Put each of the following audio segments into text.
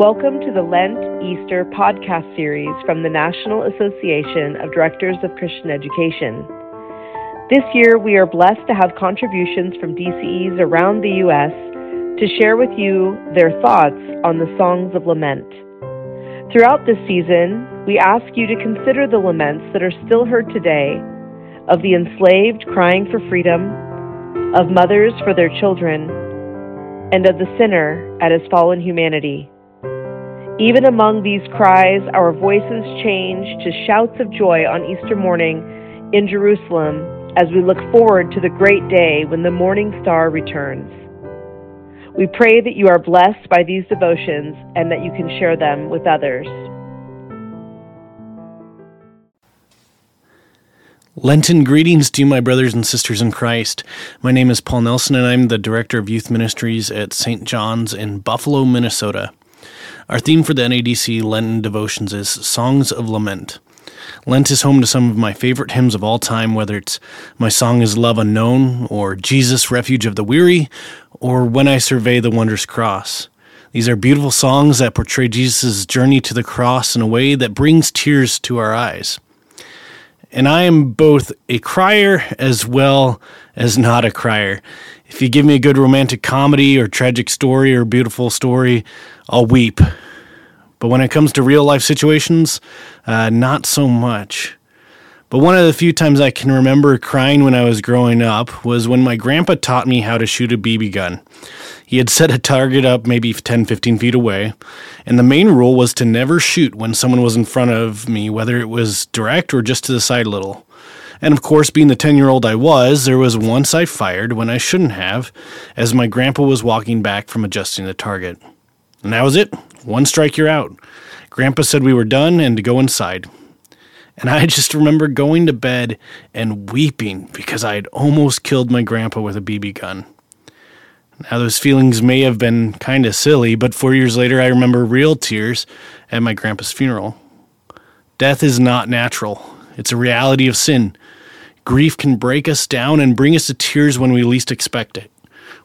Welcome to the Lent Easter podcast series from the National Association of Directors of Christian Education. This year, we are blessed to have contributions from DCEs around the U.S. to share with you their thoughts on the songs of lament. Throughout this season, we ask you to consider the laments that are still heard today of the enslaved crying for freedom, of mothers for their children, and of the sinner at his fallen humanity. Even among these cries, our voices change to shouts of joy on Easter morning in Jerusalem as we look forward to the great day when the morning star returns. We pray that you are blessed by these devotions and that you can share them with others. Lenten greetings to you, my brothers and sisters in Christ. My name is Paul Nelson, and I'm the Director of Youth Ministries at St. John's in Buffalo, Minnesota. Our theme for the NADCE Lenten devotions is Songs of Lament. Lent is home to some of my favorite hymns of all time, whether it's My Song is Love Unknown, or Jesus, Refuge of the Weary, or When I Survey the Wondrous Cross. These are beautiful songs that portray Jesus' journey to the cross in a way that brings tears to our eyes. And I am both a crier as well as not a crier. If you give me a good romantic comedy or tragic story or beautiful story, I'll weep. But when it comes to real life situations, uh, not so much. But one of the few times I can remember crying when I was growing up was when my grandpa taught me how to shoot a BB gun. He had set a target up maybe 10, 15 feet away, and the main rule was to never shoot when someone was in front of me, whether it was direct or just to the side a little. And of course, being the 10 year old I was, there was once I fired when I shouldn't have, as my grandpa was walking back from adjusting the target. And that was it. One strike, you're out. Grandpa said we were done and to go inside. And I just remember going to bed and weeping because I had almost killed my grandpa with a BB gun. Now, those feelings may have been kind of silly, but four years later, I remember real tears at my grandpa's funeral. Death is not natural, it's a reality of sin. Grief can break us down and bring us to tears when we least expect it.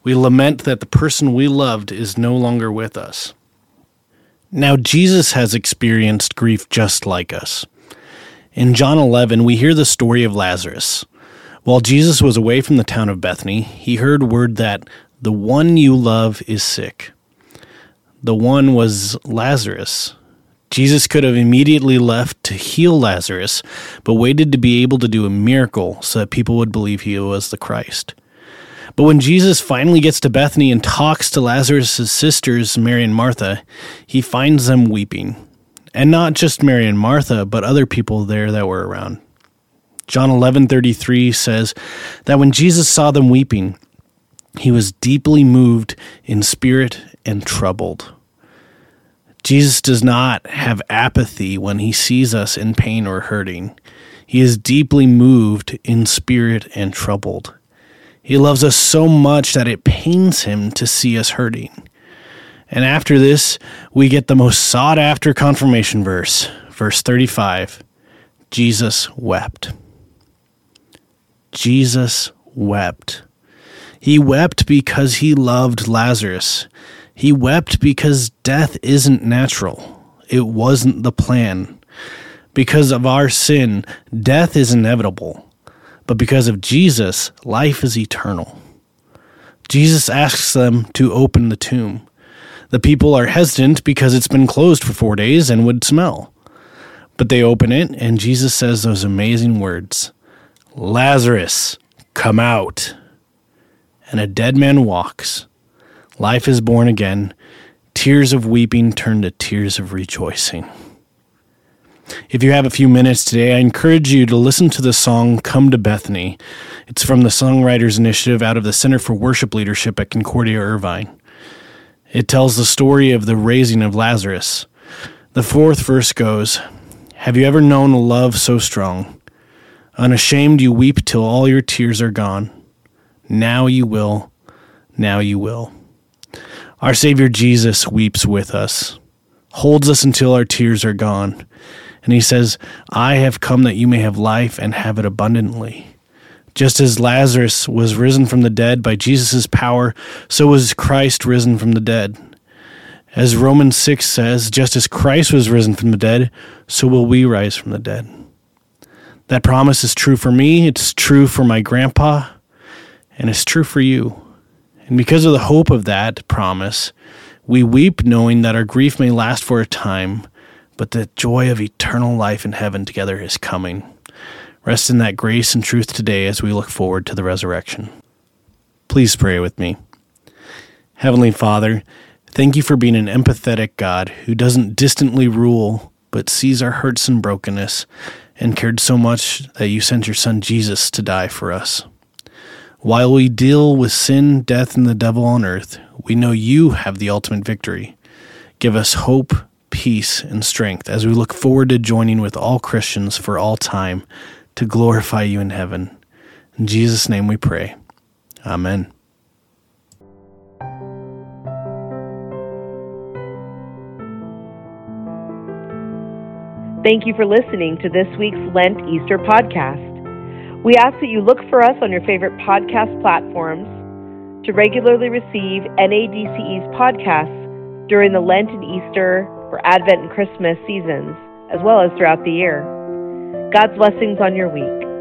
We lament that the person we loved is no longer with us. Now, Jesus has experienced grief just like us. In John 11, we hear the story of Lazarus. While Jesus was away from the town of Bethany, he heard word that the one you love is sick. The one was Lazarus, Jesus could have immediately left to heal Lazarus, but waited to be able to do a miracle so that people would believe he was the Christ. But when Jesus finally gets to Bethany and talks to Lazarus' sisters, Mary and Martha, he finds them weeping. And not just Mary and Martha, but other people there that were around. John 11:33 says that when Jesus saw them weeping, he was deeply moved in spirit and troubled. Jesus does not have apathy when he sees us in pain or hurting. He is deeply moved in spirit and troubled. He loves us so much that it pains him to see us hurting. And after this, we get the most sought after confirmation verse, verse 35 Jesus wept. Jesus wept. He wept because he loved Lazarus. He wept because death isn't natural. It wasn't the plan. Because of our sin, death is inevitable. But because of Jesus, life is eternal. Jesus asks them to open the tomb. The people are hesitant because it's been closed for four days and would smell. But they open it, and Jesus says those amazing words Lazarus, come out. And a dead man walks. Life is born again. Tears of weeping turn to tears of rejoicing. If you have a few minutes today, I encourage you to listen to the song Come to Bethany. It's from the Songwriters Initiative out of the Center for Worship Leadership at Concordia Irvine. It tells the story of the raising of Lazarus. The fourth verse goes Have you ever known a love so strong? Unashamed, you weep till all your tears are gone. Now you will, now you will. Our Savior Jesus weeps with us, holds us until our tears are gone. And he says, I have come that you may have life and have it abundantly. Just as Lazarus was risen from the dead by Jesus' power, so was Christ risen from the dead. As Romans 6 says, just as Christ was risen from the dead, so will we rise from the dead. That promise is true for me, it's true for my grandpa, and it's true for you. And because of the hope of that promise, we weep knowing that our grief may last for a time, but the joy of eternal life in heaven together is coming. Rest in that grace and truth today as we look forward to the resurrection. Please pray with me. Heavenly Father, thank you for being an empathetic God who doesn't distantly rule, but sees our hurts and brokenness and cared so much that you sent your Son Jesus to die for us. While we deal with sin, death, and the devil on earth, we know you have the ultimate victory. Give us hope, peace, and strength as we look forward to joining with all Christians for all time to glorify you in heaven. In Jesus' name we pray. Amen. Thank you for listening to this week's Lent Easter podcast. We ask that you look for us on your favorite podcast platforms to regularly receive NADCE's podcasts during the Lent and Easter or Advent and Christmas seasons, as well as throughout the year. God's blessings on your week.